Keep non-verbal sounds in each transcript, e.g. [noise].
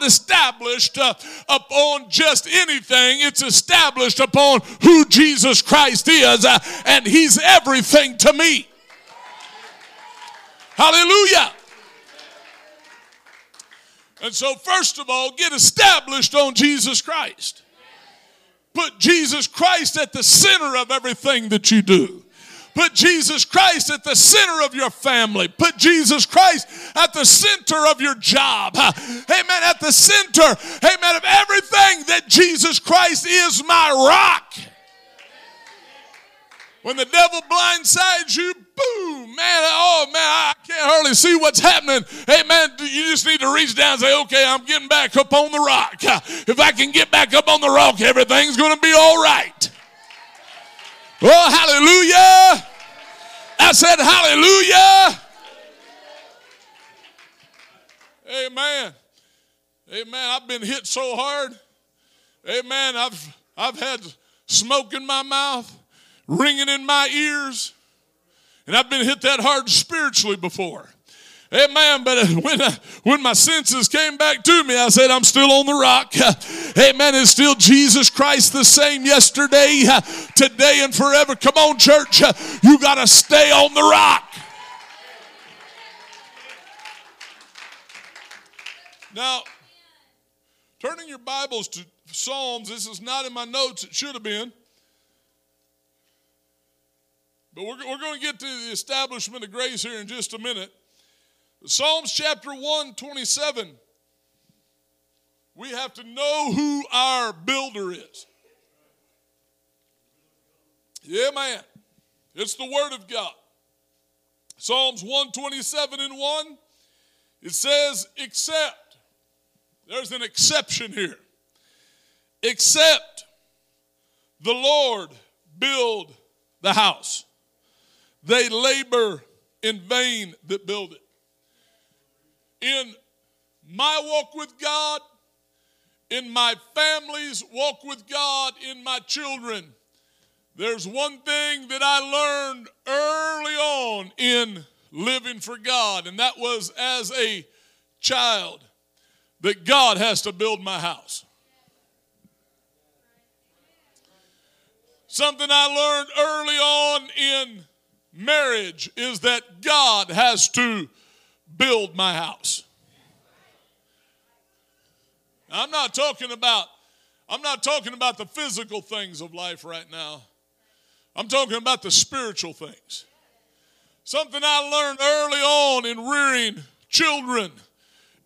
not established uh, upon just anything, it's established upon who Jesus Christ is, uh, and He's everything to me. Hallelujah. And so, first of all, get established on Jesus Christ. Put Jesus Christ at the center of everything that you do. Put Jesus Christ at the center of your family. Put Jesus Christ at the center of your job. Amen. At the center, amen, of everything that Jesus Christ is my rock. When the devil blindsides you, boom, man, oh man, I can't hardly see what's happening. Hey man, you just need to reach down and say, okay, I'm getting back up on the rock. If I can get back up on the rock, everything's going to be all right. Oh, hallelujah. I said, hallelujah. Amen. Amen. I've been hit so hard. Amen. I've, I've had smoke in my mouth, ringing in my ears. And I've been hit that hard spiritually before. Amen. But uh, when, I, when my senses came back to me, I said, I'm still on the rock. [laughs] Amen. It's still Jesus Christ the same yesterday, [laughs] today, and forever. Come on, church. [laughs] You got to stay on the rock. Now, turning your Bibles to Psalms, this is not in my notes, it should have been. But we're, we're going to get to the establishment of grace here in just a minute. Psalms chapter 127. We have to know who our builder is. Yeah, man. It's the Word of God. Psalms 127 and 1, it says, except. There's an exception here. Except the Lord build the house, they labor in vain that build it in my walk with God, in my family's walk with God, in my children, there's one thing that I learned early on in living for God, and that was as a child that God has to build my house. Something I learned early on in marriage is that God has to build my house. I'm not talking about I'm not talking about the physical things of life right now. I'm talking about the spiritual things. Something I learned early on in rearing children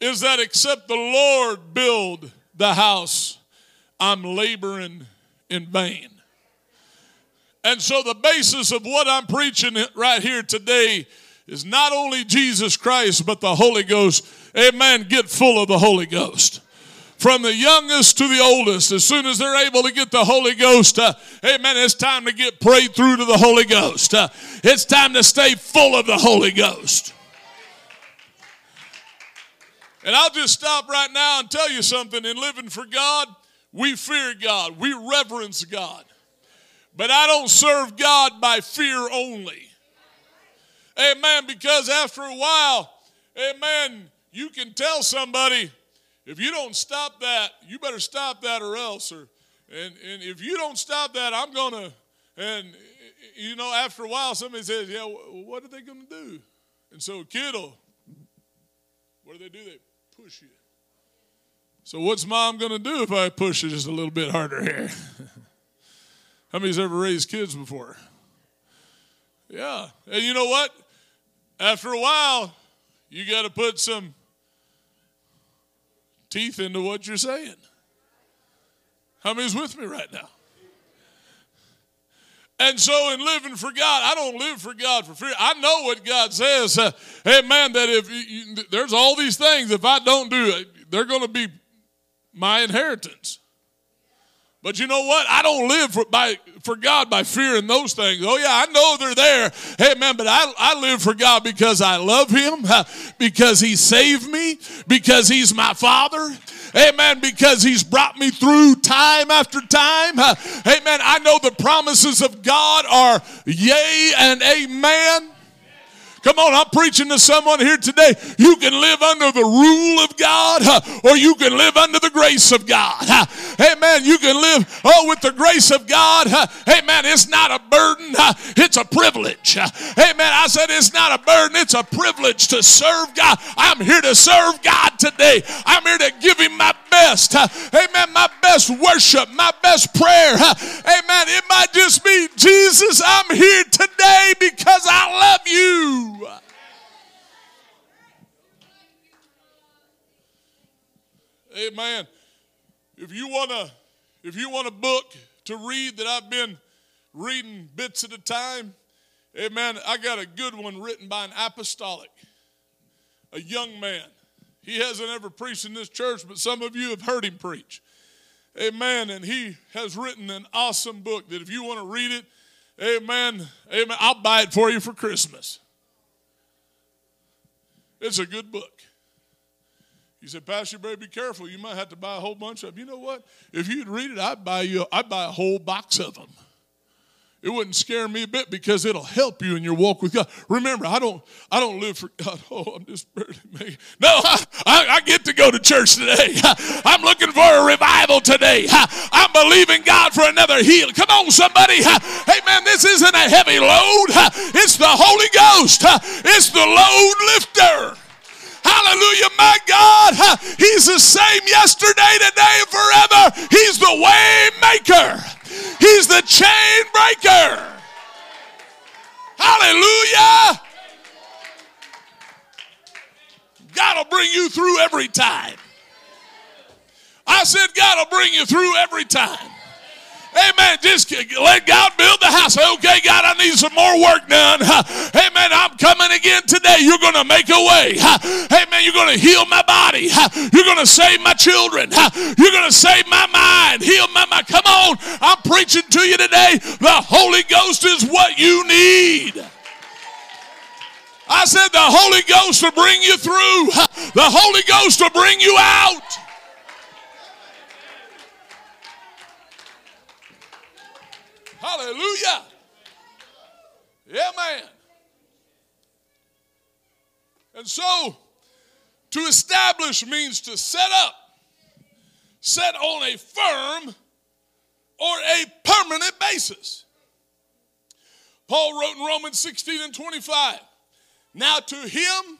is that except the Lord build the house, I'm laboring in vain. And so, the basis of what I'm preaching right here today is not only Jesus Christ, but the Holy Ghost. Amen. Get full of the Holy Ghost. From the youngest to the oldest, as soon as they're able to get the Holy Ghost, uh, amen, it's time to get prayed through to the Holy Ghost. Uh, it's time to stay full of the Holy Ghost. And I'll just stop right now and tell you something. In living for God, we fear God, we reverence God. But I don't serve God by fear only. Amen. Because after a while, amen, you can tell somebody, if you don't stop that, you better stop that or else. Or, and, and if you don't stop that, I'm going to, and, you know, after a while, somebody says, yeah, what are they going to do? And so a kid will, what do they do? They push you. So what's mom going to do if I push it just a little bit harder here? [laughs] How many's ever raised kids before? Yeah. And you know what? After a while, you got to put some teeth into what you're saying. How many's with me right now? And so, in living for God, I don't live for God for fear. I know what God says. Uh, hey, man, that if you, there's all these things, if I don't do it, they're going to be my inheritance. But you know what? I don't live for, by, for God by fearing those things. Oh, yeah, I know they're there. Hey, man, but I, I live for God because I love Him, [laughs] because He saved me, because He's my Father. Amen. Because he's brought me through time after time. [laughs] Amen. I know the promises of God are yea and amen. Come on, I'm preaching to someone here today. You can live under the rule of God or you can live under the grace of God. Amen. You can live oh with the grace of God. Amen. It's not a burden, it's a privilege. Amen. I said it's not a burden, it's a privilege to serve God. I'm here to serve God today. I'm here to give him my best. Amen. My best worship, my best prayer. Amen. It might just be Jesus, I'm here today because I love you. Amen. If you want to if you want a book to read that I've been reading bits at a time, amen, I got a good one written by an apostolic, a young man. He hasn't ever preached in this church, but some of you have heard him preach. Amen. And he has written an awesome book that if you want to read it, amen, amen, I'll buy it for you for Christmas. It's a good book. He said, Pastor, you better be careful. You might have to buy a whole bunch of them. You know what? If you'd read it, I'd buy you, I'd buy a whole box of them. It wouldn't scare me a bit because it'll help you in your walk with God. Remember, I don't, I don't live for God. [laughs] Oh, I'm just barely making. No, [laughs] I, I, I get to go to church today. [laughs] I'm looking for a revival today. I'm believing God for another heal. Come on, somebody. Hey, man, this isn't a heavy load. It's the Holy Ghost. It's the load lifter. Hallelujah, my God. He's the same yesterday, today, and forever. He's the way maker. He's the chain breaker. Hallelujah. God will bring you through every time. I said, God will bring you through every time. Amen. Just let God build the house. Okay, God, I need some more work done. [laughs] Amen. I'm coming again today. You're going to make a way. [laughs] Amen. You're going to heal my body. [laughs] You're going to save my children. You're going to save my mind. Heal my mind. Come on. I'm preaching to you today. The Holy Ghost is what you need. I said the Holy Ghost will bring you through. The Holy Ghost will bring you out. Hallelujah. Yeah, man. And so, to establish means to set up, set on a firm or a permanent basis. Paul wrote in Romans 16 and 25 Now to him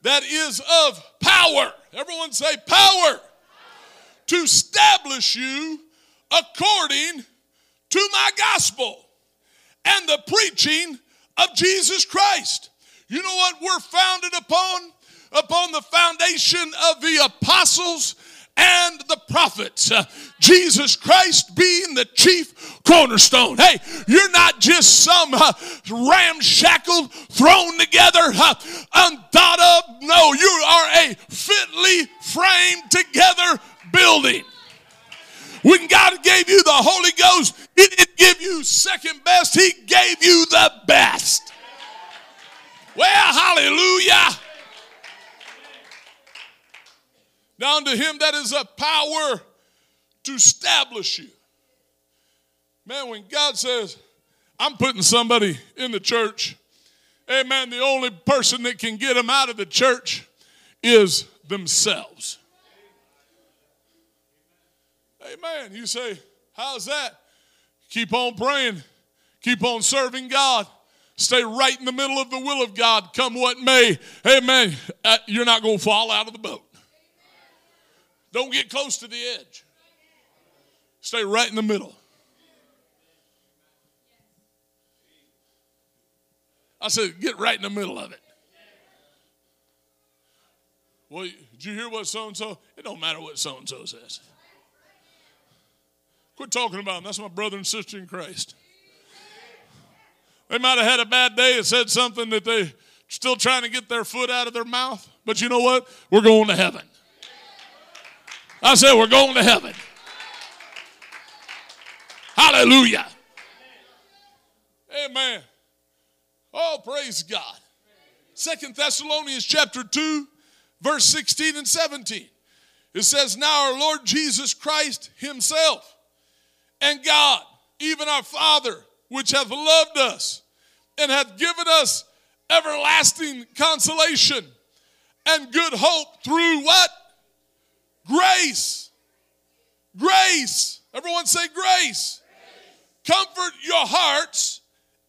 that is of power, everyone say power, to establish you according to my gospel and the preaching of Jesus Christ. You know what we're founded upon? Upon the foundation of the apostles and the prophets. Uh, Jesus Christ being the chief cornerstone. Hey, you're not just some uh, ramshackle thrown together, uh, unthought of. No, you are a fitly framed together building. When God gave you the Holy Ghost, He didn't give you second best, He gave you the best. Well, hallelujah. Now unto him that is a power to establish you. Man, when God says, I'm putting somebody in the church, amen, the only person that can get them out of the church is themselves. Amen. You say, How's that? Keep on praying, keep on serving God. Stay right in the middle of the will of God, come what may. Amen. Uh, you're not going to fall out of the boat. Don't get close to the edge. Stay right in the middle. I said, get right in the middle of it. Well, did you hear what so and so? It don't matter what so and so says. Quit talking about them. That's my brother and sister in Christ. They might have had a bad day and said something that they still trying to get their foot out of their mouth. But you know what? We're going to heaven. I said, we're going to heaven. Hallelujah. Amen. Oh, praise God. Second Thessalonians chapter 2, verse 16 and 17. It says, Now our Lord Jesus Christ Himself and God, even our Father, which hath loved us and hath given us everlasting consolation and good hope through what? Grace. Grace. Everyone say grace. grace. Comfort your hearts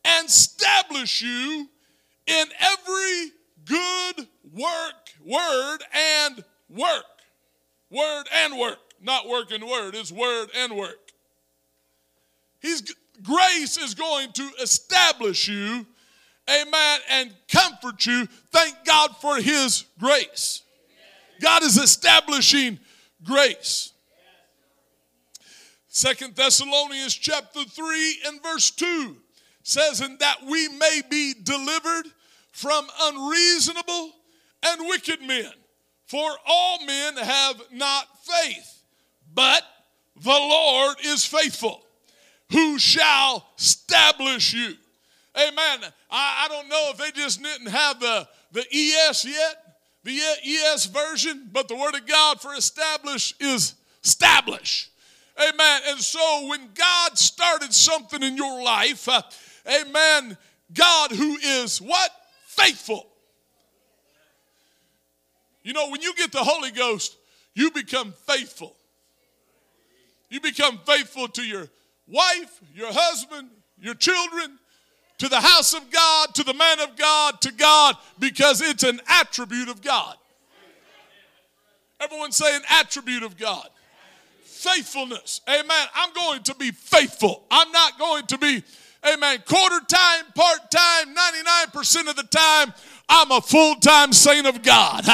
and establish you in every good work, word, and work. Word and work. Not work and word, it's word and work. His grace is going to establish you, amen, and comfort you. Thank God for His grace. God is establishing grace. Second Thessalonians chapter 3 and verse 2 says, And that we may be delivered from unreasonable and wicked men. For all men have not faith, but the Lord is faithful, who shall establish you. Amen. I, I don't know if they just didn't have the, the ES yet, the ES version, but the word of God for establish is establish. Amen. And so when God started something in your life, uh, amen, God who is what? Faithful. You know, when you get the Holy Ghost, you become faithful. You become faithful to your wife, your husband, your children, to the house of God, to the man of God, to God, because it's an attribute of God. Everyone say an attribute of God. Faithfulness. Amen. I'm going to be faithful. I'm not going to be, amen, quarter time, part time, 99% of the time. I'm a full time saint of God.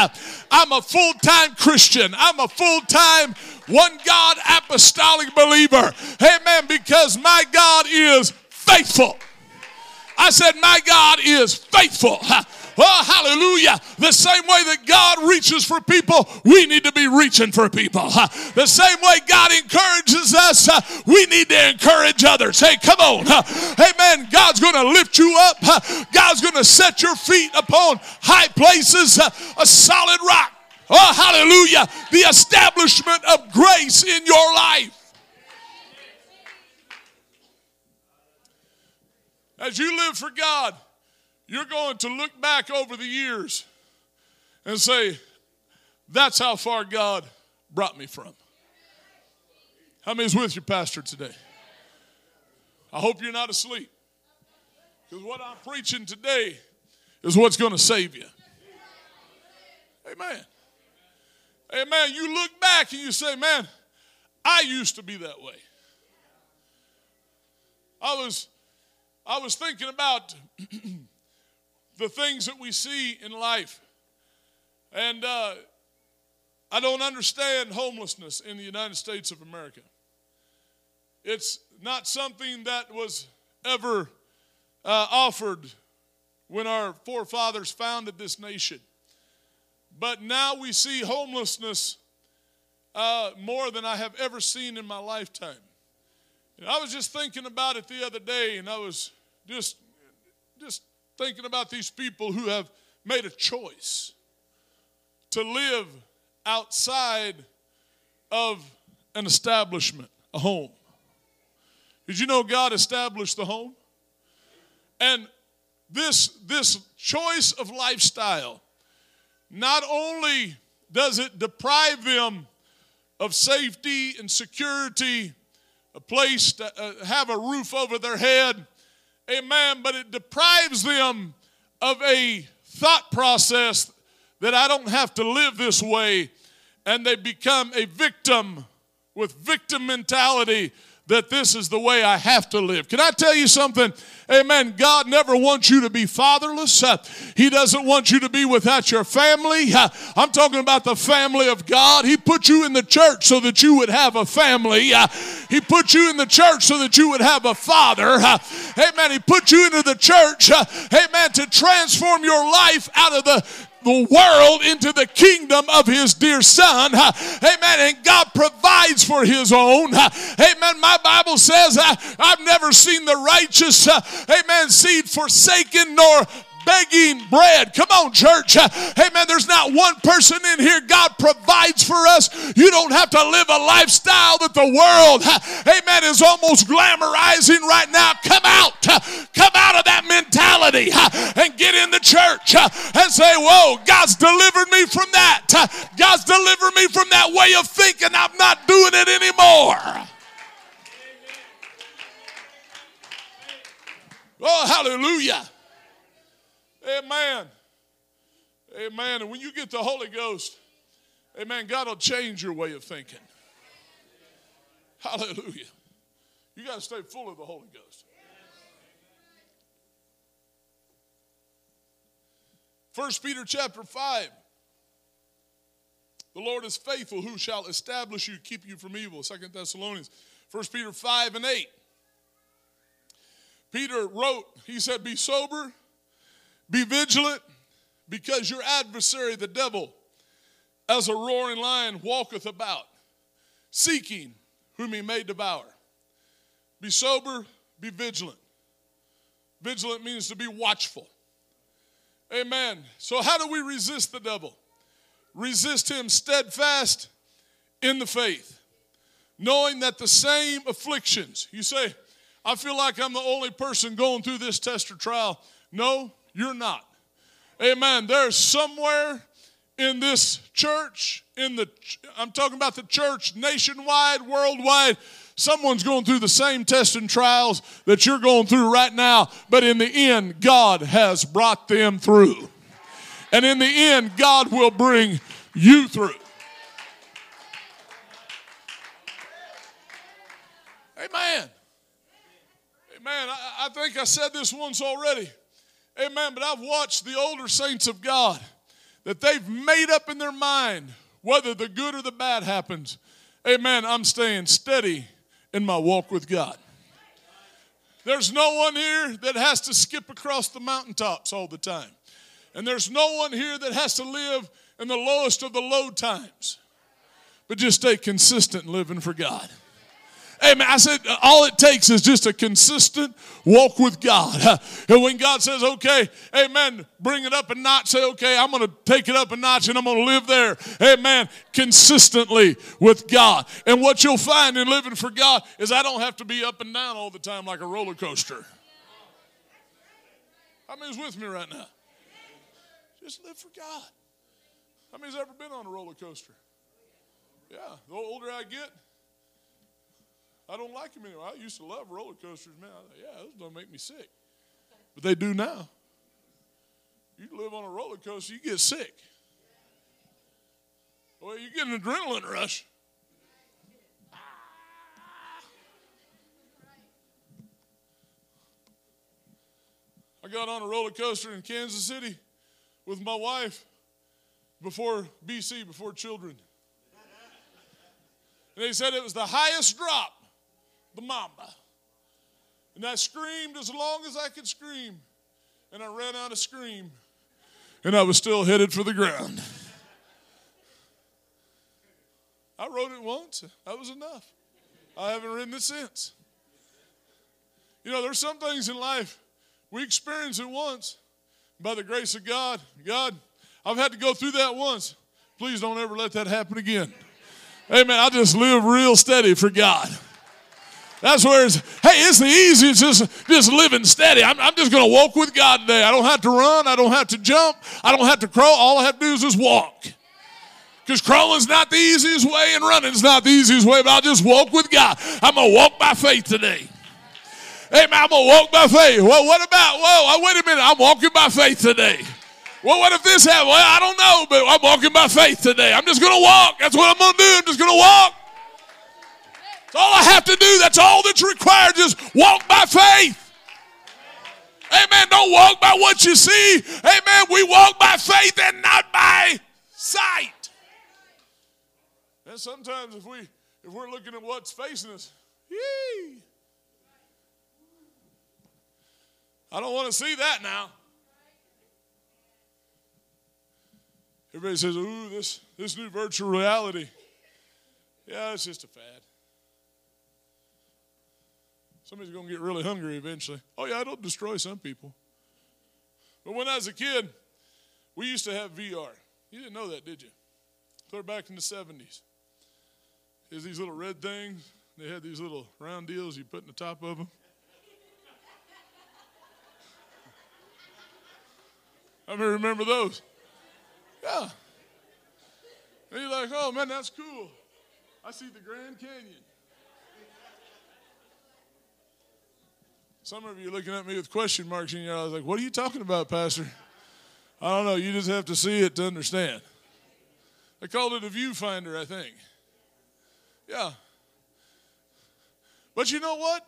I'm a full time Christian. I'm a full time one God apostolic believer. Amen. Because my God is faithful. I said, My God is faithful. Oh, hallelujah. The same way that God reaches for people, we need to be reaching for people. The same way God encourages us, we need to encourage others. Hey, come on. Hey, Amen. God's going to lift you up. God's going to set your feet upon high places, a solid rock. Oh, hallelujah. The establishment of grace in your life. As you live for God, you're going to look back over the years and say, that's how far God brought me from. How many's with your pastor today? I hope you're not asleep. Because what I'm preaching today is what's going to save you. Amen. Amen. You look back and you say, man, I used to be that way. I was I was thinking about [clears throat] the things that we see in life. And uh, I don't understand homelessness in the United States of America. It's not something that was ever uh, offered when our forefathers founded this nation. But now we see homelessness uh, more than I have ever seen in my lifetime. And I was just thinking about it the other day, and I was just, just thinking about these people who have made a choice to live outside of an establishment, a home. Did you know God established the home? And this, this choice of lifestyle, not only does it deprive them of safety and security, a place to uh, have a roof over their head, Amen. But it deprives them of a thought process that I don't have to live this way. And they become a victim with victim mentality that this is the way I have to live. Can I tell you something? Amen. God never wants you to be fatherless. Uh, he doesn't want you to be without your family. Uh, I'm talking about the family of God. He put you in the church so that you would have a family. Uh, he put you in the church so that you would have a father. Amen. He put you into the church, amen, to transform your life out of the the world into the kingdom of his dear son. Amen. And God provides for his own. Amen. My Bible says, I've never seen the righteous, amen, seed forsaken nor begging bread. Come on, church. Hey, man, there's not one person in here. God provides for us. You don't have to live a lifestyle that the world, amen, is almost glamorizing right now. Come out. Come out of that mentality and get in the church and say, Whoa, God's delivered me from that. God's delivered me from that way of thinking. I'm not doing it anymore. Oh, hallelujah. Amen. Amen. And when you get the Holy Ghost, amen, God will change your way of thinking. Hallelujah. You got to stay full of the Holy Ghost. First Peter chapter 5. The Lord is faithful, who shall establish you, keep you from evil. Second Thessalonians. First Peter 5 and 8. Peter wrote, he said, Be sober, be vigilant, because your adversary, the devil, as a roaring lion, walketh about, seeking whom he may devour. Be sober, be vigilant. Vigilant means to be watchful. Amen. So, how do we resist the devil? Resist him steadfast in the faith, knowing that the same afflictions, you say, I feel like I'm the only person going through this test or trial. No, you're not. Amen. There's somewhere in this church, in the I'm talking about the church nationwide, worldwide. Someone's going through the same test and trials that you're going through right now, but in the end, God has brought them through. And in the end, God will bring you through. Amen. Amen. I, I think I said this once already. Amen. But I've watched the older saints of God that they've made up in their mind whether the good or the bad happens. Amen. I'm staying steady in my walk with God. There's no one here that has to skip across the mountaintops all the time. And there's no one here that has to live in the lowest of the low times. But just stay consistent living for God. Amen. I said, uh, all it takes is just a consistent walk with God. [laughs] And when God says, okay, amen, bring it up a notch, say, okay, I'm going to take it up a notch and I'm going to live there, amen, consistently with God. And what you'll find in living for God is I don't have to be up and down all the time like a roller coaster. How many's with me right now? Just live for God. How many's ever been on a roller coaster? Yeah, the older I get, I don't like them anymore. I used to love roller coasters, man. Yeah, those don't make me sick. But they do now. You live on a roller coaster, you get sick. Well, you get an adrenaline rush. I got on a roller coaster in Kansas City with my wife before BC, before children. And they said it was the highest drop the mamba. And I screamed as long as I could scream. And I ran out of scream. And I was still headed for the ground. I rode it once. That was enough. I haven't ridden it since. You know, there's some things in life we experience it once. By the grace of God, God, I've had to go through that once. Please don't ever let that happen again. Amen. I just live real steady for God. That's where it's, hey, it's the easiest, just, just living steady. I'm, I'm just going to walk with God today. I don't have to run. I don't have to jump. I don't have to crawl. All I have to do is just walk. Because crawling's not the easiest way and running's not the easiest way, but I'll just walk with God. I'm going to walk by faith today. Hey, man, I'm going to walk by faith. Well, what about, whoa, uh, wait a minute, I'm walking by faith today. Well, what if this happens? Well, I don't know, but I'm walking by faith today. I'm just going to walk. That's what I'm going to do. I'm just going to walk. That's all I have to do. That's all that's required. Just walk by faith. Amen. Don't walk by what you see. Amen. We walk by faith and not by sight. And sometimes if we if we're looking at what's facing us, yee, I don't want to see that now. Everybody says, ooh, this, this new virtual reality. Yeah, it's just a fad. Somebody's going to get really hungry eventually. Oh, yeah, it'll destroy some people. But when I was a kid, we used to have VR. You didn't know that, did you? Clear back in the 70s. There's these little red things. They had these little round deals you put in the top of them. [laughs] I mean, remember those? Yeah. And you're like, oh man, that's cool. I see the Grand Canyon. Some of you looking at me with question marks in your eyes, like, what are you talking about, Pastor? I don't know. You just have to see it to understand. They called it a viewfinder, I think. Yeah. But you know what?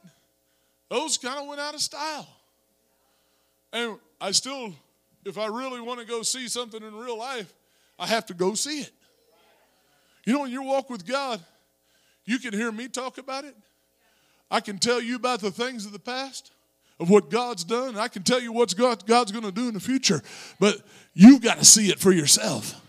Those kind of went out of style. And I still, if I really want to go see something in real life, I have to go see it. You know, in your walk with God, you can hear me talk about it. I can tell you about the things of the past, of what God's done. I can tell you what God, God's going to do in the future, but you've got to see it for yourself.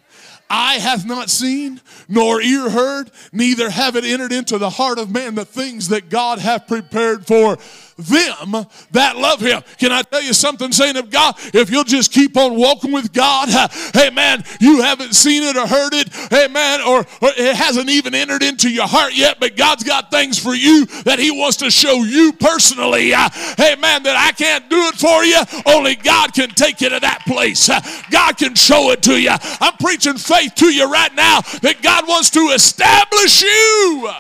Eye hath not seen, nor ear heard, neither have it entered into the heart of man the things that God hath prepared for them that love him. Can I tell you something, saying of God? If you'll just keep on walking with God, hey man, you haven't seen it or heard it, hey man, or, or it hasn't even entered into your heart yet, but God's got things for you that He wants to show you personally. Hey man, that I can't do it for you, only God can take you to that place. God can show it to you. I'm preaching faith to you right now that God wants to establish you.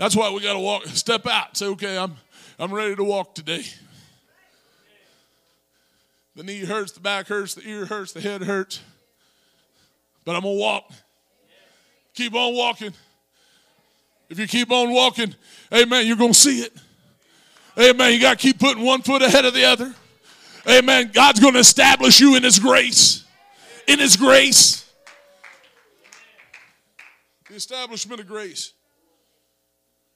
That's why we got to walk, step out, say, okay, I'm, I'm ready to walk today. The knee hurts, the back hurts, the ear hurts, the head hurts. But I'm going to walk. Keep on walking. If you keep on walking, amen, you're going to see it. Amen. You got to keep putting one foot ahead of the other. Amen. God's going to establish you in His grace. In His grace. The establishment of grace.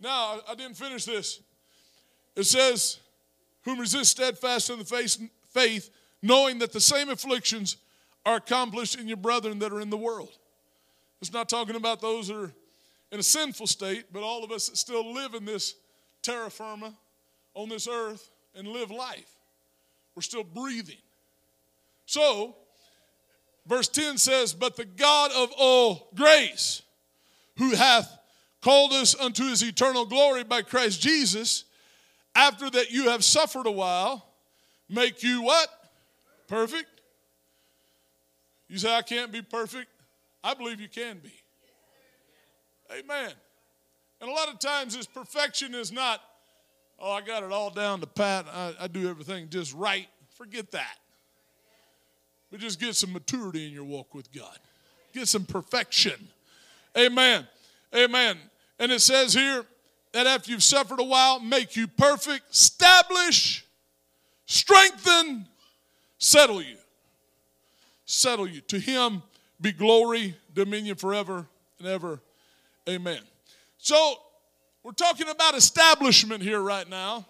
Now, I didn't finish this. It says, Whom resist steadfast in the faith, knowing that the same afflictions are accomplished in your brethren that are in the world. It's not talking about those that are in a sinful state, but all of us that still live in this terra firma on this earth and live life. We're still breathing. So, verse 10 says, But the God of all grace, who hath called us unto his eternal glory by Christ Jesus, after that you have suffered a while, make you what? Perfect. You say, I can't be perfect. I believe you can be. Amen. And a lot of times, this perfection is not, oh, I got it all down to pat. I, I do everything just right. Forget that. But just get some maturity in your walk with God, get some perfection. Amen. Amen. And it says here that after you've suffered a while, make you perfect, establish, strengthen, settle you. Settle you. To him be glory, dominion forever and ever. Amen. So, we're talking about establishment here right now.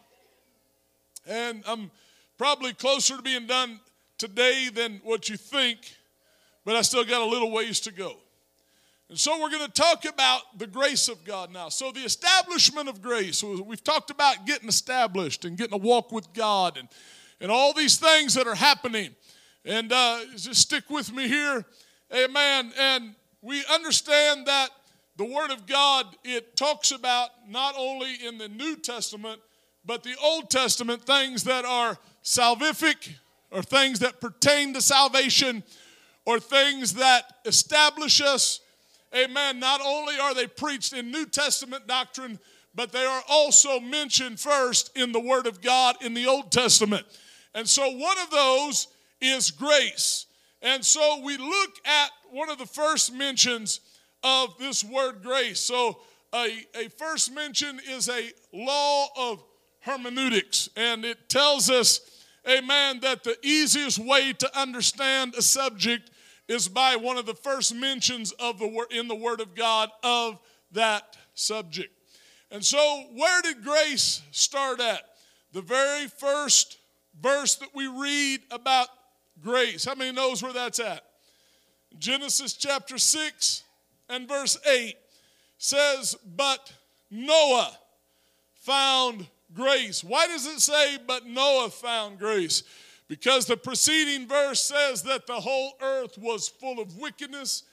And I'm probably closer to being done today than what you think, but I still got a little ways to go. And so we're going to talk about the grace of God now. So, the establishment of grace, we've talked about getting established and getting a walk with God and, and all these things that are happening. And uh, just stick with me here. Amen. And we understand that the Word of God, it talks about not only in the New Testament, but the Old Testament things that are salvific or things that pertain to salvation or things that establish us amen, not only are they preached in New Testament doctrine, but they are also mentioned first in the Word of God in the Old Testament. And so one of those is grace. And so we look at one of the first mentions of this word grace. So a, a first mention is a law of hermeneutics, and it tells us, amen, that the easiest way to understand a subject is by one of the first mentions of the in the Word of God of that subject. And so, where did grace start at? The very first verse that we read about grace. How many knows where that's at? Genesis chapter 6 and verse 8 says, But Noah found grace. Why does it say, but Noah found grace? Because the preceding verse says that the whole earth was full of wickedness.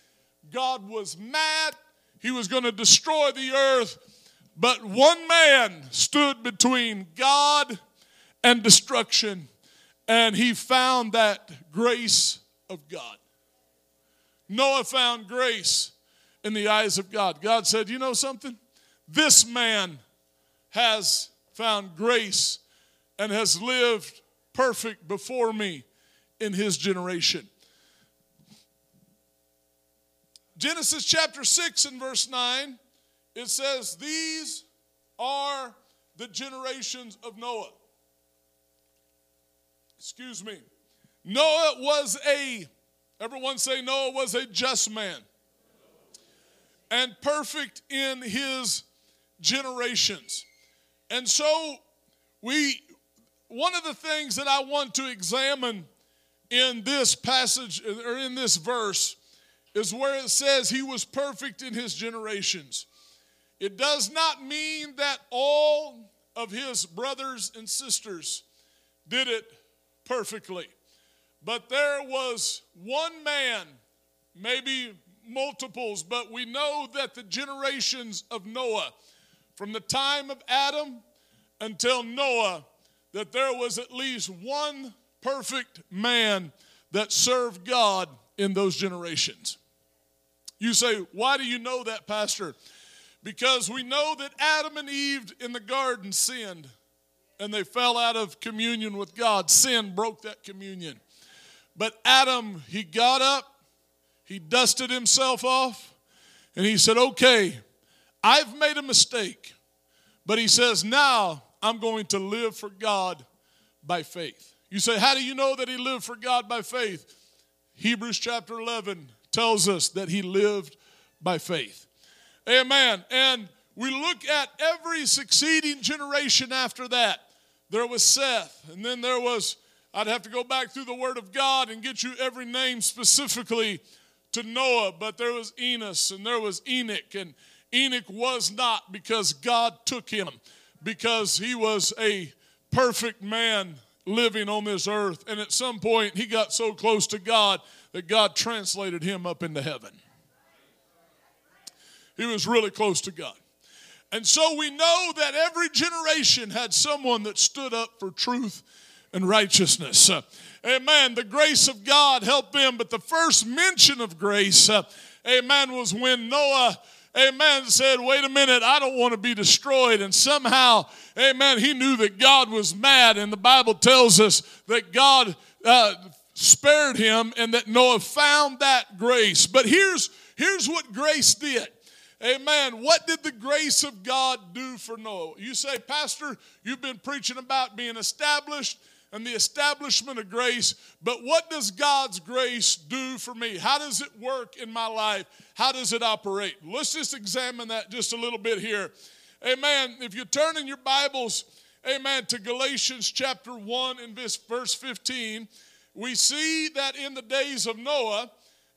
God was mad. He was going to destroy the earth. But one man stood between God and destruction, and he found that grace of God. Noah found grace in the eyes of God. God said, You know something? This man has found grace and has lived perfect before me in his generation. Genesis chapter 6 and verse 9, it says, These are the generations of Noah. Excuse me. Noah was a, everyone say Noah was a just man and perfect in his generations. And so we one of the things that I want to examine in this passage or in this verse is where it says he was perfect in his generations. It does not mean that all of his brothers and sisters did it perfectly. But there was one man, maybe multiples, but we know that the generations of Noah, from the time of Adam until Noah, that there was at least one perfect man that served God in those generations. You say, why do you know that, Pastor? Because we know that Adam and Eve in the garden sinned and they fell out of communion with God. Sin broke that communion. But Adam, he got up, he dusted himself off, and he said, Okay, I've made a mistake. But he says, Now I'm going to live for God by faith. You say, How do you know that he lived for God by faith? Hebrews chapter 11 tells us that he lived by faith. Amen. And we look at every succeeding generation after that. There was Seth, and then there was, I'd have to go back through the Word of God and get you every name specifically to Noah, but there was Enos, and there was Enoch, and Enoch was not because God took him because he was a perfect man living on this earth. And at some point, he got so close to God that God translated him up into heaven. He was really close to God. And so we know that every generation had someone that stood up for truth and righteousness. Uh, amen. The grace of God helped them, but the first mention of grace, uh, amen, was when Noah amen, said, wait a minute, I don't want to be destroyed. And somehow, amen, he knew that God was mad. And the Bible tells us that God uh, spared him and that Noah found that grace. But here's, here's what grace did. Amen. What did the grace of God do for Noah? You say, Pastor, you've been preaching about being established and the establishment of grace, but what does God's grace do for me? How does it work in my life? How does it operate? Let's just examine that just a little bit here. Amen. If you turn in your Bibles, amen, to Galatians chapter 1 and verse 15, we see that in the days of Noah,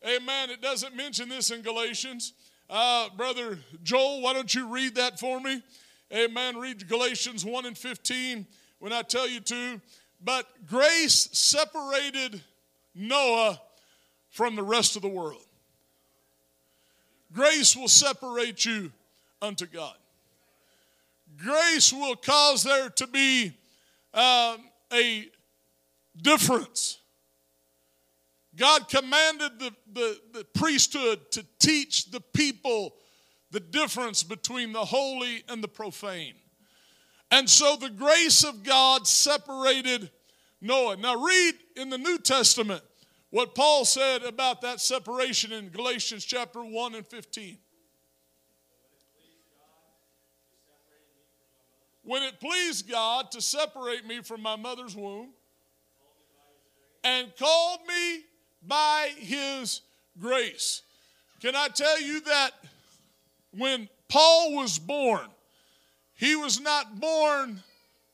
amen, it doesn't mention this in Galatians. Uh, Brother Joel, why don't you read that for me? Amen. Read Galatians 1 and 15 when I tell you to. But grace separated Noah from the rest of the world. Grace will separate you unto God. Grace will cause there to be um, a difference. God commanded the, the, the priesthood to teach the people the difference between the holy and the profane. And so the grace of God separated Noah. Now, read in the New Testament what Paul said about that separation in Galatians chapter 1 and 15. When it pleased God to separate me from my mother's womb and called me by his grace. Can I tell you that when Paul was born, he was not born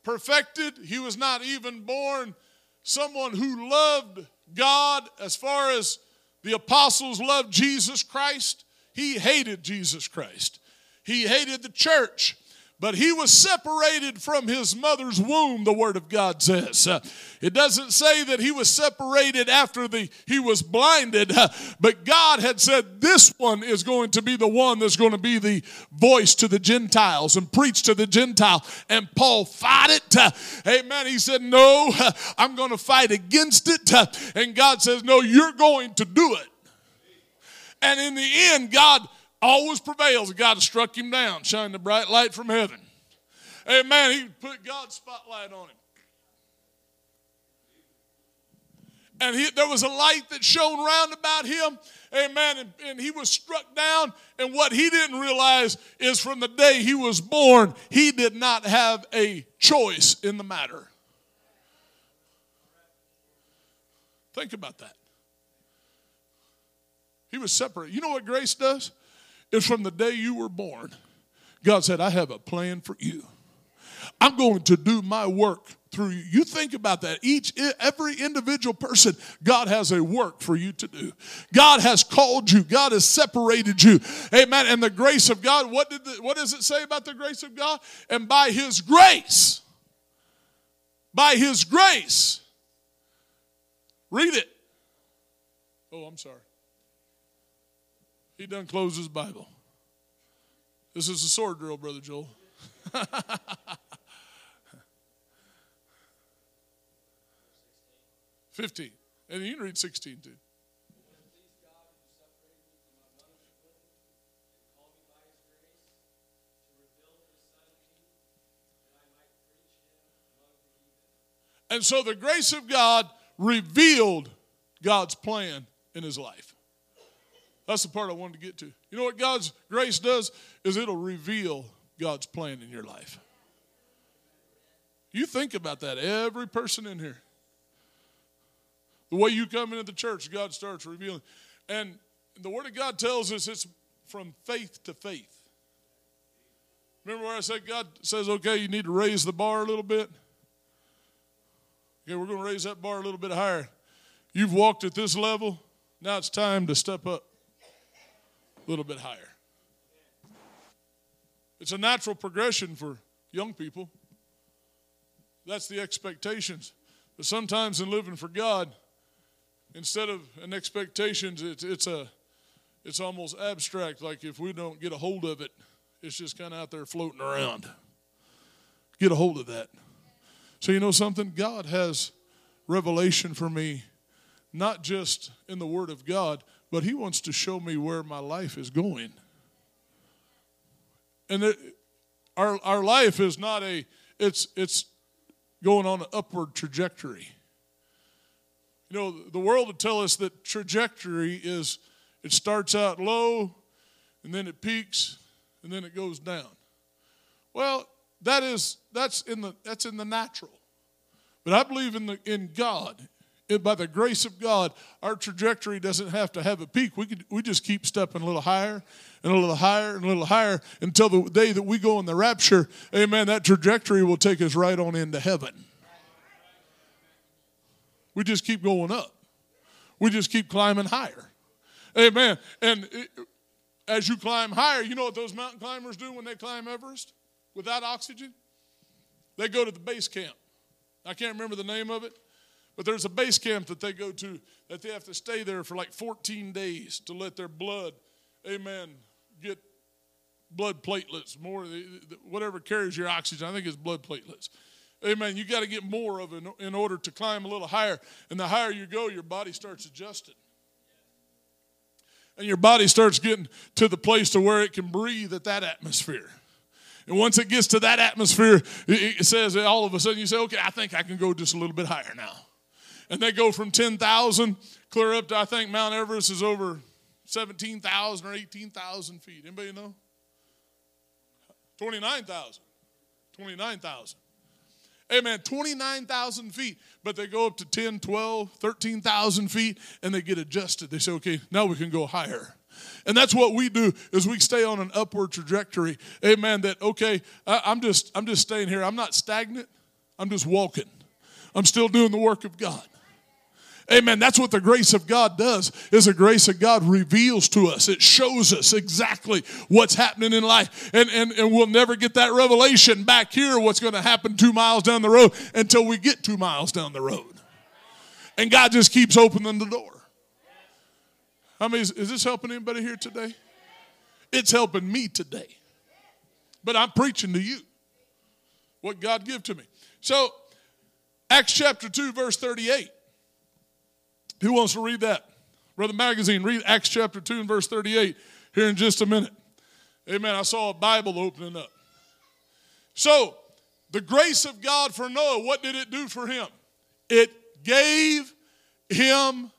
perfected. He was not even born someone who loved God as far as the apostles loved Jesus Christ. He hated Jesus Christ, he hated the church. But he was separated from his mother's womb, the Word of God says. Uh, it doesn't say that he was separated after the, he was blinded, uh, but God had said, This one is going to be the one that's going to be the voice to the Gentiles and preach to the Gentile. And Paul fought it. Uh, amen. He said, No, I'm going to fight against it. And God says, No, you're going to do it. And in the end, God always prevails. God struck him down, shined the bright light from heaven. Amen. He put God's spotlight on him. And he, there was a light that shone round about him. Amen. And, and he was struck down. And what he didn't realize is from the day he was born, he did not have a choice in the matter. Think about that. He was separate. You know what grace does? Is from the day you were born, God said, I have a plan for you. I'm going to do my work through you. You think about that. Each, every individual person, God has a work for you to do. God has called you. God has separated you. Amen. And the grace of God, what, did the, what does it say about the grace of God? And by His grace, by His grace, read it. Oh, I'm sorry. He done closed his Bible. This is a sword drill, Brother Joel. [laughs] Fifteen. And you can read sixteen too. And so the grace of God revealed God's plan in his life. That's the part I wanted to get to. You know what God's grace does? Is it'll reveal God's plan in your life. You think about that, every person in here. The way you come into the church, God starts revealing. And the Word of God tells us it's from faith to faith. Remember where I said God says, okay, you need to raise the bar a little bit? Okay, we're going to raise that bar a little bit higher. You've walked at this level, now it's time to step up little bit higher. It's a natural progression for young people. That's the expectations. But sometimes in living for God, instead of an expectations, it's, it's a it's almost abstract. Like if we don't get a hold of it, it's just kind of out there floating around. Get a hold of that. So you know something? God has revelation for me, not just in the Word of God, but He wants to show me where my life is going. And it, our, our life is not a, it's, it's going on an upward trajectory. You know, the world would tell us that trajectory is it starts out low and then it peaks and then it goes down. Well, that is that's in the that's in the natural. But I believe in the in God by the grace of God, our trajectory doesn't have to have a peak. We, could, we just keep stepping a little higher and a little higher and a little higher until the day that we go in the rapture. Amen. That trajectory will take us right on into heaven. We just keep going up. We just keep climbing higher. Amen. And it, as you climb higher, you know what those mountain climbers do when they climb Everest without oxygen? They go to the base camp. I can't remember the name of it. But there's a base camp that they go to that they have to stay there for like 14 days to let their blood, amen, get blood platelets, more, whatever carries your oxygen. I think it's blood platelets. Amen. You got to get more of it in order to climb a little higher. And the higher you go, your body starts adjusting. And your body starts getting to the place to where it can breathe at that atmosphere. And once it gets to that atmosphere, it says all of a sudden you say, okay, I think I can go just a little bit higher now and they go from 10,000 clear up to, I think Mount Everest is over 17,000 or 18,000 feet. Anybody know? 29,000. 29,000. Amen. 29,000 feet, but they go up to 10, 12, 13,000 feet and they get adjusted. They say, okay, now we can go higher. And that's what we do is we stay on an upward trajectory. Amen. That okay, I'm just I'm just staying here. I'm not stagnant. I'm just walking. I'm still doing the work of God. Amen. That's what the grace of God does. Is the grace of God reveals to us. It shows us exactly what's happening in life. And, and, and we'll never get that revelation back here, what's going to happen two miles down the road until we get two miles down the road. And God just keeps opening the door. I mean, is, is this helping anybody here today? It's helping me today. But I'm preaching to you what God give to me. So, Acts chapter 2, verse 38. Who wants to read that? Brother Magazine, read Acts chapter 2 and verse 38 here in just a minute. Amen. I saw a Bible opening up. So, the grace of God for Noah, what did it do for him? It gave him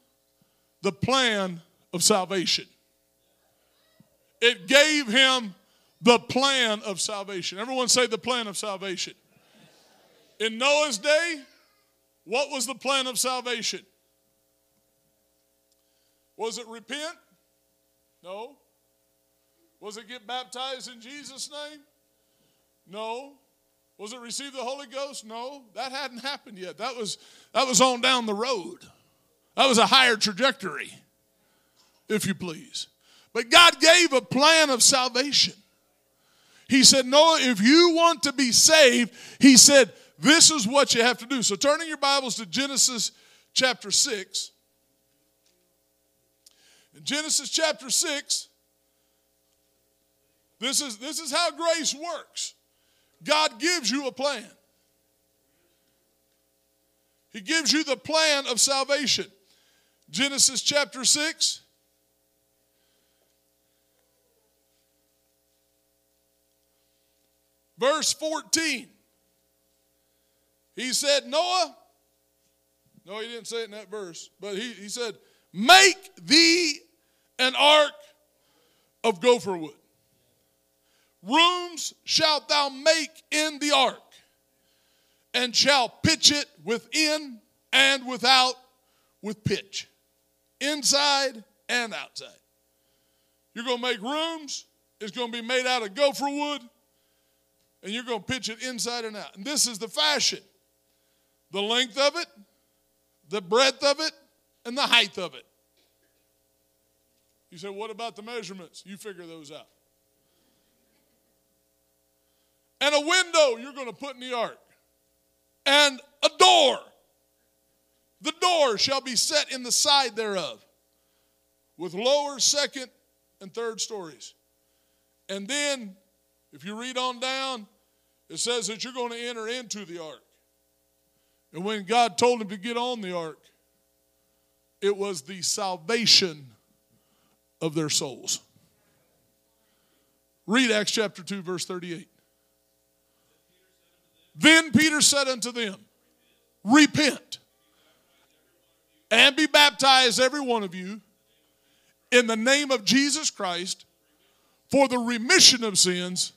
the plan of salvation. It gave him the plan of salvation. Everyone say the plan of salvation. In Noah's day, what was the plan of salvation? Was it repent? No. Was it get baptized in Jesus' name? No. Was it receive the Holy Ghost? No. That hadn't happened yet. That was that was on down the road. That was a higher trajectory, if you please. But God gave a plan of salvation. He said, Noah, if you want to be saved, he said, this is what you have to do. So turning your Bibles to Genesis chapter 6. In Genesis chapter 6, this is, this is how grace works. God gives you a plan. He gives you the plan of salvation. Genesis chapter 6. Verse 14. He said, Noah, no, he didn't say it in that verse, but he, he said, Make thee an ark of gopher wood. Rooms shalt thou make in the ark, and shall pitch it within and without with pitch, inside and outside. You're going to make rooms, it's going to be made out of gopher wood, and you're going to pitch it inside and out. And this is the fashion the length of it, the breadth of it, and the height of it. You say, what about the measurements? You figure those out. And a window you're going to put in the ark, and a door. The door shall be set in the side thereof, with lower, second, and third stories. And then, if you read on down, it says that you're going to enter into the ark. And when God told him to get on the ark, it was the salvation of their souls. Read Acts chapter 2, verse 38. Then Peter said unto them, Repent and be baptized, every one of you, in the name of Jesus Christ for the remission of sins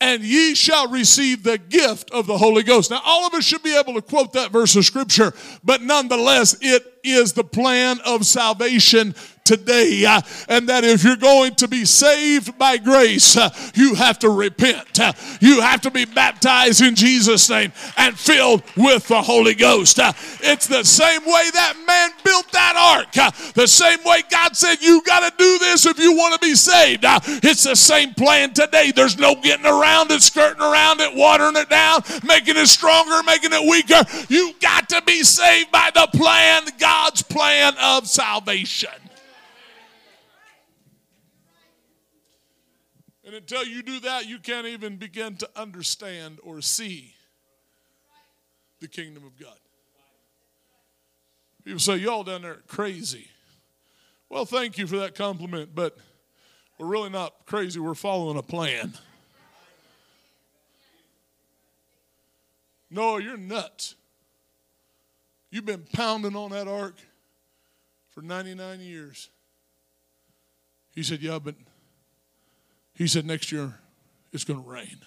and ye shall receive the gift of the Holy Ghost. Now, all of us should be able to quote that verse of scripture, but nonetheless, it is the plan of salvation today. Uh, and that if you're going to be saved by grace, uh, you have to repent. Uh, you have to be baptized in Jesus' name and filled with the Holy Ghost. It's the same way that man built that ark. The same way God said, You got to do this if you want to be saved. It's the same plan today. There's no getting around it, skirting around it, watering it down, making it stronger, making it weaker. You got to be saved by the plan, God's plan of salvation. And until you do that, you can't even begin to understand or see the kingdom of God. People say, Y'all down there crazy. Well, thank you for that compliment, but we're really not crazy. We're following a plan. No, you're nuts. You've been pounding on that ark for 99 years. He said, Yeah, but he said, next year it's going to rain.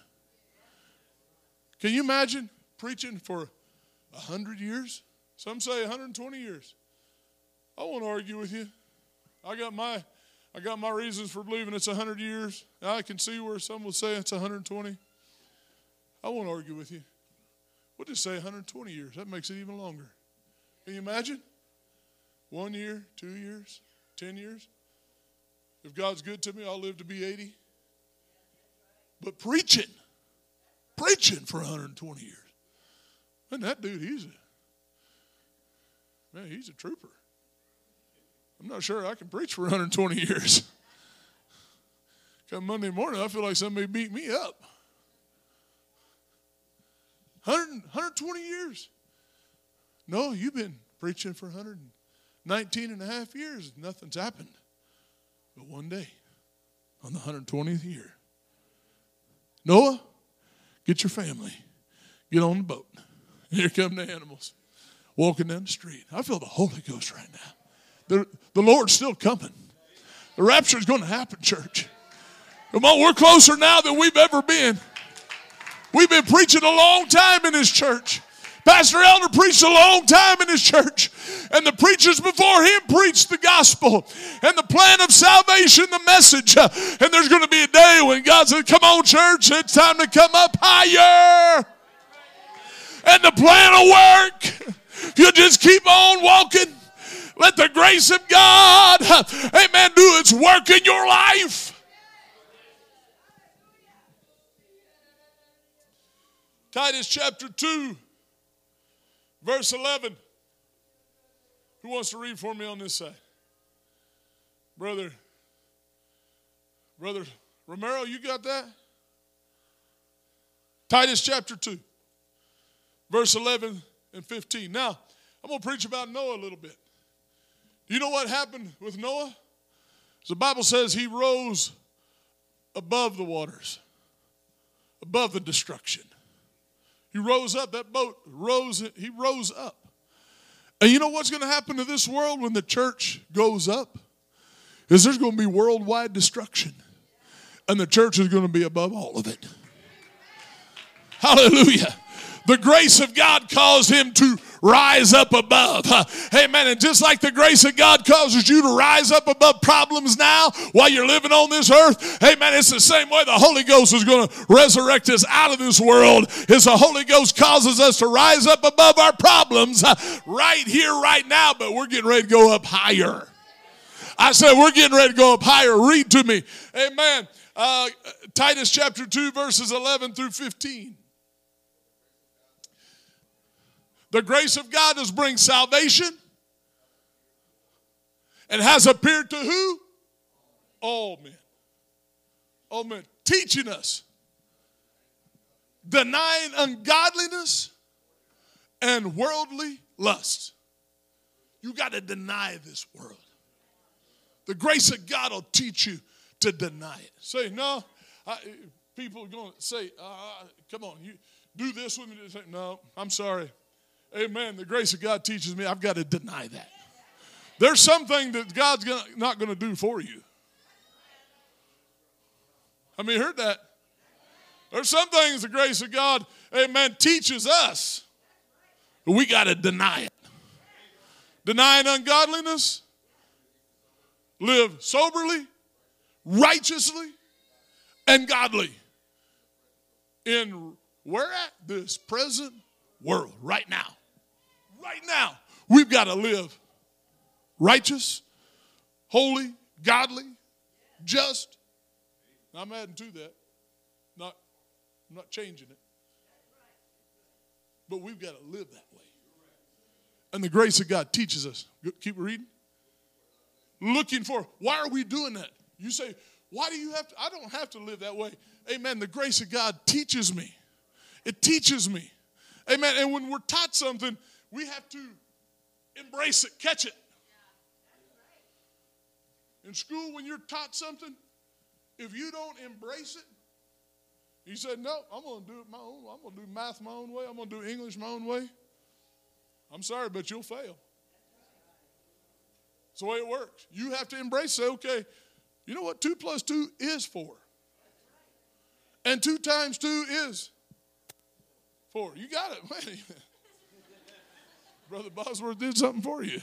Can you imagine preaching for 100 years? Some say 120 years. I won't argue with you. I got my I got my reasons for believing it's 100 years. I can see where some will say it's 120. I won't argue with you. We'll just say 120 years. That makes it even longer. Can you imagine? One year, two years, ten years. If God's good to me, I'll live to be 80. But preaching, preaching for 120 years. And that dude, he's a man, he's a trooper. I'm not sure I can preach for 120 years. [laughs] Come Monday morning, I feel like somebody beat me up. 100, 120 years. No, you've been preaching for 119 and a half years. Nothing's happened. But one day, on the 120th year, Noah, get your family, get on the boat. [laughs] Here come the animals walking down the street. I feel the Holy Ghost right now. The, the Lord's still coming. The rapture is going to happen, church. Come on, we're closer now than we've ever been. We've been preaching a long time in this church. Pastor Elder preached a long time in his church, and the preachers before him preached the gospel and the plan of salvation, the message. And there's going to be a day when God said, Come on, church, it's time to come up higher. And the plan will work. You just keep on walking. Let the grace of God, amen, do its work in your life. Titus chapter 2, verse 11. Who wants to read for me on this side? Brother, Brother Romero, you got that? Titus chapter 2, verse 11 and 15. Now, I'm going to preach about Noah a little bit. You know what happened with Noah? The Bible says he rose above the waters, above the destruction. He rose up. That boat rose. He rose up. And you know what's going to happen to this world when the church goes up? Is there's going to be worldwide destruction. And the church is going to be above all of it. Hallelujah. The grace of God caused him to rise up above. Amen. And just like the grace of God causes you to rise up above problems now while you're living on this earth, amen. It's the same way the Holy Ghost is going to resurrect us out of this world. Is the Holy Ghost causes us to rise up above our problems right here, right now, but we're getting ready to go up higher. I said, we're getting ready to go up higher. Read to me. Amen. Uh, Titus chapter 2, verses 11 through 15. The grace of God does bring salvation and has appeared to who? All men. All men. Teaching us, denying ungodliness and worldly lust. You got to deny this world. The grace of God will teach you to deny it. Say, no, I, people are going to say, uh, come on, you do this with me. Say, no, I'm sorry. Amen. The grace of God teaches me I've got to deny that. There's something that God's gonna, not going to do for you. I mean, heard that? There's some things the grace of God, amen, teaches us. We got to deny it. Denying ungodliness, live soberly, righteously, and godly in where at this present world right now right now, we've got to live righteous, holy, godly, just. I'm adding to that. Not, I'm not changing it. But we've got to live that way. And the grace of God teaches us. Keep reading. Looking for, why are we doing that? You say, why do you have to? I don't have to live that way. Amen. The grace of God teaches me. It teaches me. Amen. And when we're taught something, we have to embrace it, catch it. In school, when you're taught something, if you don't embrace it, you said, No, I'm going to do it my own I'm going to do math my own way. I'm going to do English my own way. I'm sorry, but you'll fail. It's the way it works. You have to embrace, say, okay, you know what? Two plus two is four. And two times two is four. You got it. [laughs] Brother Bosworth did something for you.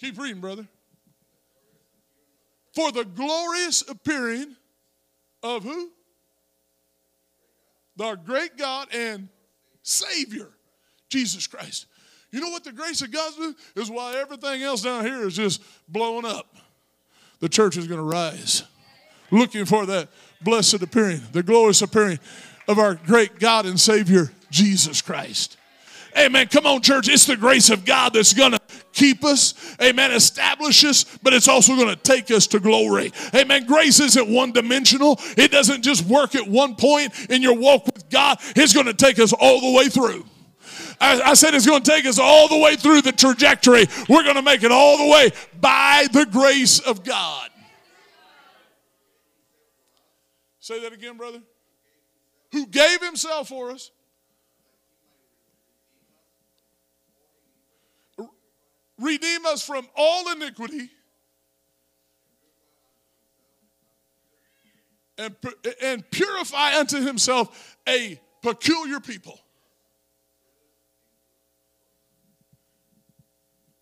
Keep reading, brother. For the glorious appearing of who? our great God and Savior, Jesus Christ. You know what the grace of God? Is why everything else down here is just blowing up. The church is going to rise, looking for that blessed appearing, the glorious appearing of our great God and Savior, Jesus Christ. Amen. Come on, church. It's the grace of God that's going to keep us. Amen. Establish us, but it's also going to take us to glory. Amen. Grace isn't one dimensional, it doesn't just work at one point in your walk with God, it's going to take us all the way through. I, I said it's going to take us all the way through the trajectory. We're going to make it all the way by the grace of God. Say that again, brother. Who gave himself for us redeem us from all iniquity and, and purify unto himself a peculiar people.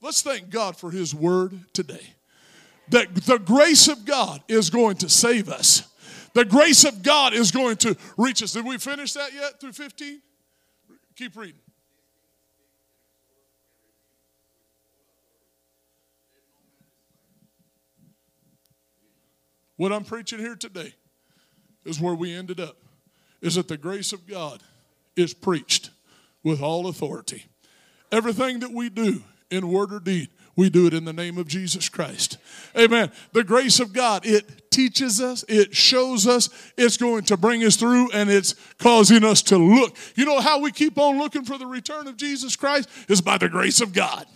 Let's thank God for his word today. That the grace of God is going to save us. The grace of God is going to reach us. Did we finish that yet through 15? Keep reading. What I'm preaching here today is where we ended up. Is that the grace of God is preached with all authority. Everything that we do in word or deed, we do it in the name of Jesus Christ. Amen. The grace of God, it teaches us, it shows us, it's going to bring us through, and it's causing us to look. You know how we keep on looking for the return of Jesus Christ? Is by the grace of God.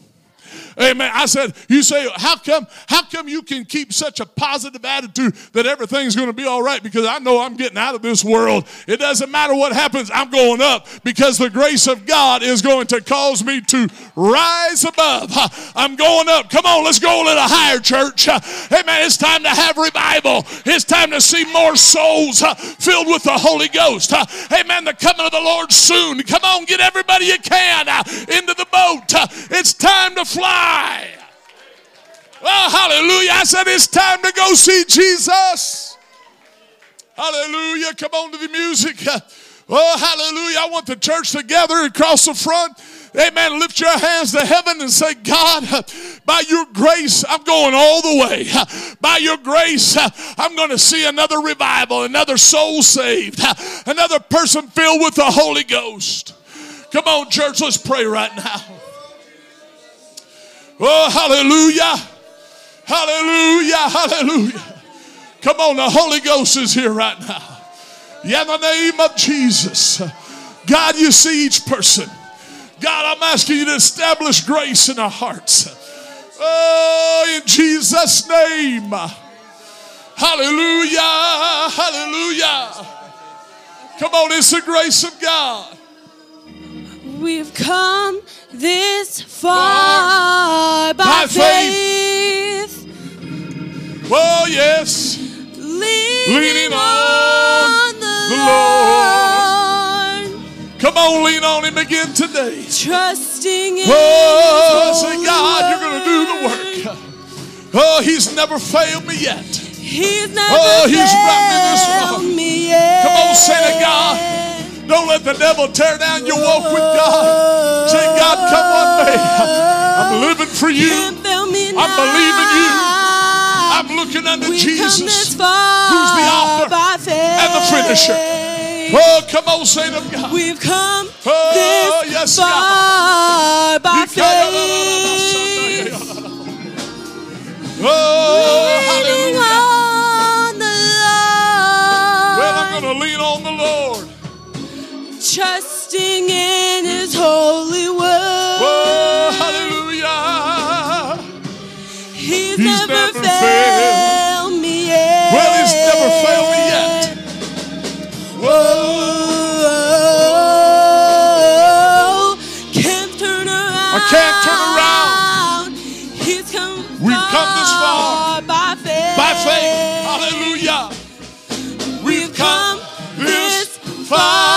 Amen. I said, you say, how come, how come you can keep such a positive attitude that everything's going to be all right? Because I know I'm getting out of this world. It doesn't matter what happens, I'm going up because the grace of God is going to cause me to rise above. [laughs] I'm going up. Come on, let's go a little higher, church. [laughs] Amen. It's time to have revival. It's time to see more souls uh, filled with the Holy Ghost. [laughs] Amen. The coming of the Lord soon. Come on, get everybody you can uh, into the boat. It's time to fly. Oh, hallelujah. I said it's time to go see Jesus. Hallelujah. Come on to the music. [laughs] Oh, hallelujah. I want the church together across the front. Amen. Lift your hands to heaven and say, God, [laughs] by your grace, I'm going all the way. [laughs] By your grace, I'm going to see another revival, another soul saved, another person filled with the Holy Ghost. Come on, church, let's pray right now. Oh, hallelujah. Hallelujah. Hallelujah. Come on, the Holy Ghost is here right now. Yeah, in the name of Jesus. God, you see each person. God, I'm asking you to establish grace in our hearts. Oh, in Jesus' name. Hallelujah. Hallelujah. Come on, it's the grace of God. We've come this far by, by faith. faith. Oh, yes. Leaning, Leaning on, on the, Lord. Lord. Come on, lean on Him again today. Trusting in Oh, say, God, you're going to do the work. Oh, He's never failed me yet. He's oh, never oh, he's brought me this far. Me yet. Come on, say to God. Don't let the devil tear down your walk with God. Say, God, come on me. I'm living for you. I'm believing you. I'm looking unto Jesus, who's the author and the finisher. Oh, come on, saint of God. We've come oh, this yes, far God. by faith. Oh, hallelujah. Trusting in His holy word. Oh, hallelujah. He's, he's never, never failed, me yet. Well, He's never failed me yet. Whoa. Can't turn around. I can't turn around. He's come We've come this far by faith. By faith. Hallelujah. We've, We've come, come this far.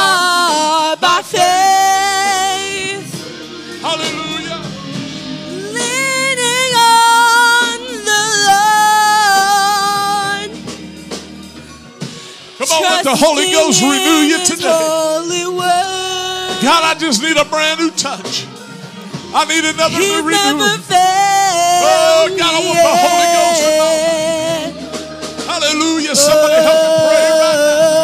Let the Holy Ghost renew you today. God, I just need a brand new touch. I need another he new renewal. Oh, God, I want the Holy Ghost to know. Hallelujah. Somebody help me pray right now.